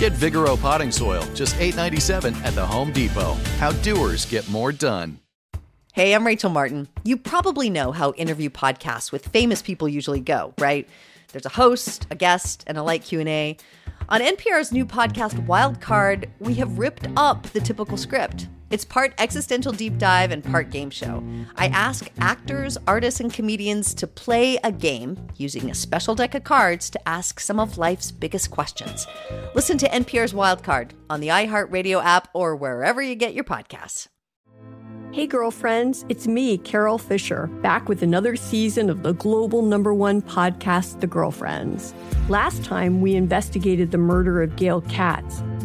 Get Vigoro potting soil, just $8.97 at the Home Depot. How doers get more done. Hey, I'm Rachel Martin. You probably know how interview podcasts with famous people usually go, right? There's a host, a guest, and a light Q&A. On NPR's new podcast Wildcard, we have ripped up the typical script. It's part existential deep dive and part game show. I ask actors, artists, and comedians to play a game using a special deck of cards to ask some of life's biggest questions. Listen to NPR's Wildcard on the iHeartRadio app or wherever you get your podcasts. Hey, girlfriends, it's me, Carol Fisher, back with another season of the global number one podcast, The Girlfriends. Last time, we investigated the murder of Gail Katz.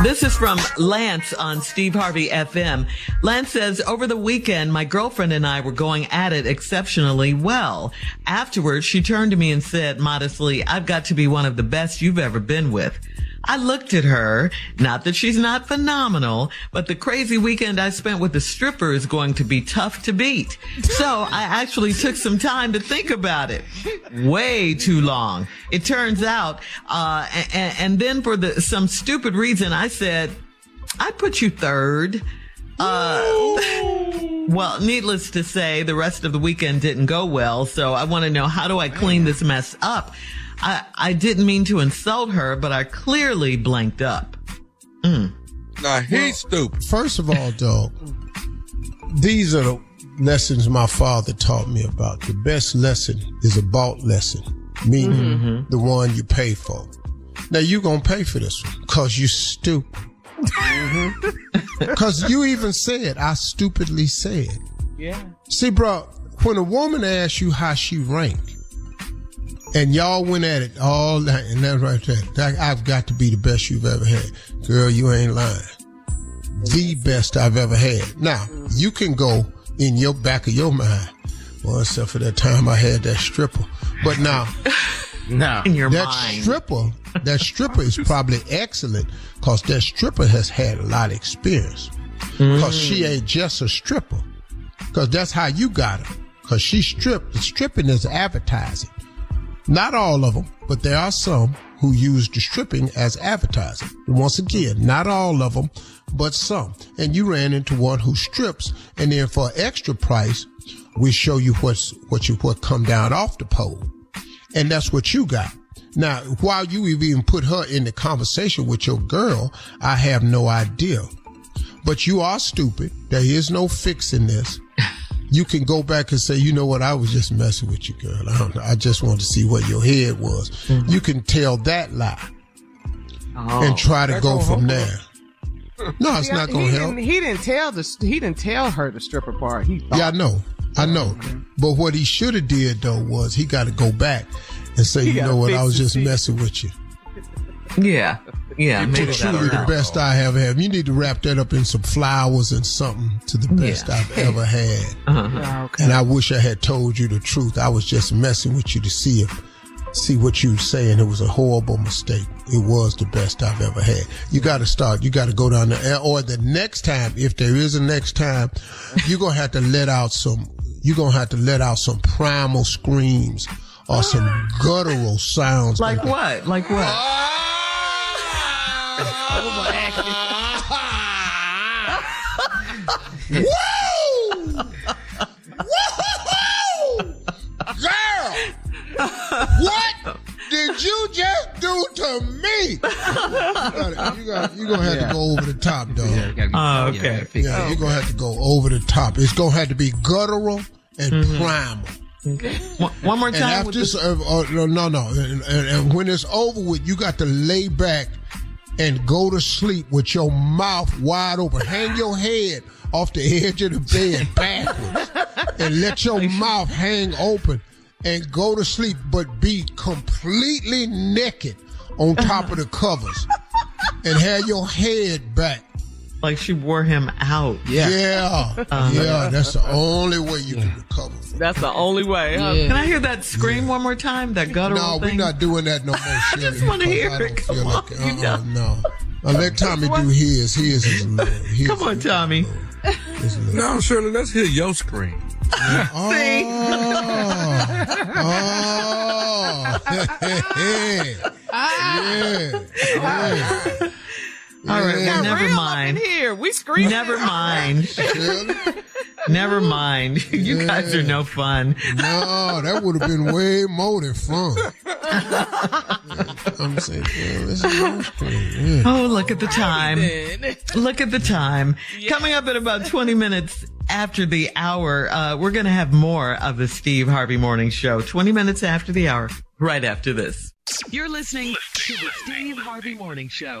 This is from Lance on Steve Harvey FM. Lance says, over the weekend, my girlfriend and I were going at it exceptionally well. Afterwards, she turned to me and said modestly, I've got to be one of the best you've ever been with. I looked at her, not that she's not phenomenal, but the crazy weekend I spent with the stripper is going to be tough to beat. So I actually took some time to think about it. Way too long. It turns out, uh, and, and then for the, some stupid reason, I said, I put you third. Uh, well, needless to say, the rest of the weekend didn't go well. So I want to know how do I clean this mess up? I, I didn't mean to insult her, but I clearly blanked up. Mm. Now he's well, stupid. First of all, dog, these are the lessons my father taught me about. The best lesson is a bought lesson, meaning mm-hmm. the one you pay for. Now you gonna pay for this one because you stupid. Because mm-hmm. you even said, I stupidly said. Yeah. See, bro, when a woman asks you how she ranked, and y'all went at it all night, and that's right there. That, I've got to be the best you've ever had. Girl, you ain't lying. The best I've ever had. Now, you can go in your back of your mind. Well, except for that time I had that stripper. But now, no, in your that mind. stripper, that stripper is probably excellent because that stripper has had a lot of experience. Because mm. she ain't just a stripper. Because that's how you got her. Because she stripped. Stripping is advertising. Not all of them, but there are some who use the stripping as advertising. Once again, not all of them, but some. And you ran into one who strips, and then for extra price, we show you what's what you what come down off the pole, and that's what you got. Now, while you even put her in the conversation with your girl, I have no idea. But you are stupid. There is no fixing this you can go back and say, you know what, I was just messing with you, girl. I don't. I just wanted to see what your head was. Mm-hmm. You can tell that lie oh, and try to go from there. No, it's not going to help. He didn't tell the he didn't tell her the stripper part. He yeah, I know, I know. Mm-hmm. But what he should have did though was he got to go back and say, he you know what, I was just messing with you. Yeah. Yeah, maybe truly the best I have had. You need to wrap that up in some flowers and something to the best yeah. I've ever had. Uh-huh. Okay. And I wish I had told you the truth. I was just messing with you to see if see what you saying. It was a horrible mistake. It was the best I've ever had. You got to start. You got to go down there. Or the next time, if there is a next time, you're gonna have to let out some. You're gonna have to let out some primal screams or some guttural sounds. Like what? Like what? To me? You got you got you gonna have Yeah. to go over the top, dog. Yeah, Yeah, gotta get- yeah, okay. gotta fix it. you're gonna have to go over the top. It's gonna have to be guttural and Mm-hmm. primal. One, one more And time. with after, the- uh, uh, no, no, no. And, and, and when it's over with, you got to lay back and go to sleep with your mouth wide open. Hang your head off the edge of the bed backwards and let your mouth hang open and go to sleep, but be completely naked on top of the covers and have your head back. like she wore him out. Yeah. Yeah, yeah, uh-huh. that's the only way you can recover. from That's the only way. Huh? Can I hear that scream one more time? That guttural No, thing? we're not doing that no more. I just wanna hear I don't it. Come feel on, like it. you Uh-uh, no. Uh, now let Tommy do his. His is low. His Come on, Tommy. No, Shirley, let's hear your scream. Oh, oh. yeah. All right, well, never mind. Up in here. We screaming. Never mind. Shirley? Never mind. You guys are no fun. No, that would have been way more than fun. I'm saying, yeah, this is. Yeah. Oh, look at the time. Look at the time. Coming up in about 20 minutes after the hour, uh, we're going to have more of the Steve Harvey Morning Show. 20 minutes after the hour, right after this. You're listening to the Steve Harvey Morning Show.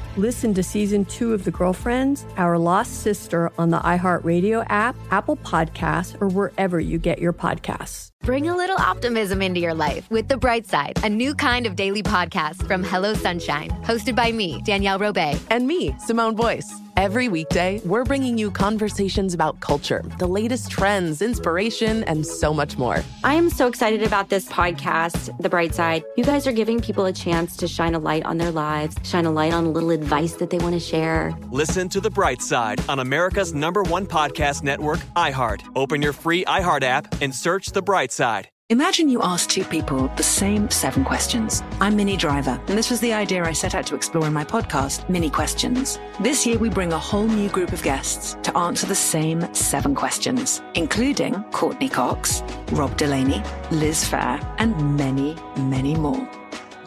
Listen to season two of The Girlfriends, Our Lost Sister on the iHeartRadio app, Apple Podcasts, or wherever you get your podcasts. Bring a little optimism into your life with The Bright Side, a new kind of daily podcast from Hello Sunshine, hosted by me, Danielle Robay. And me, Simone Boyce. Every weekday, we're bringing you conversations about culture, the latest trends, inspiration, and so much more. I am so excited about this podcast, The Bright Side. You guys are giving people a chance to shine a light on their lives, shine a light on a little advice that they want to share. Listen to The Bright Side on America's number one podcast network, iHeart. Open your free iHeart app and search The Bright Side. Imagine you ask two people the same seven questions. I'm Minnie Driver, and this was the idea I set out to explore in my podcast, Minnie Questions. This year, we bring a whole new group of guests to answer the same seven questions, including Courteney Cox, Rob Delaney, Liz Phair, and many, many more.